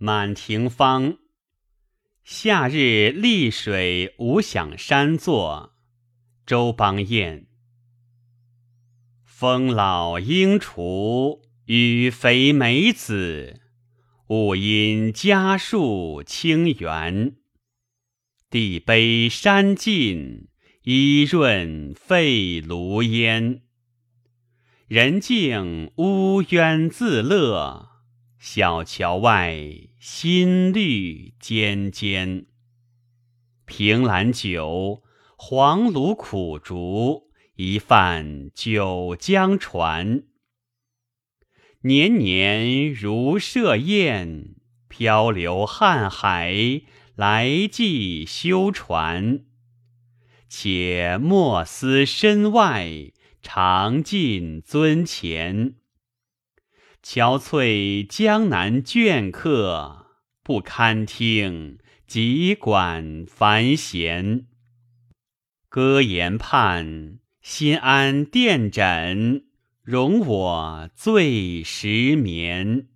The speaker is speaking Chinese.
满庭芳。夏日丽水无想山作，周邦彦。风老鹰雏，雨肥梅子，物因家树清源。地卑山尽，衣润沸炉烟。人静乌鸢自乐，小桥外新绿尖尖。凭栏酒，黄芦苦竹，一泛九江船。年年如设宴，漂流瀚海，来寄修船。且莫思身外。常尽尊前，憔悴江南倦客，不堪听急管繁弦。歌言盼，心安殿枕，容我醉时眠。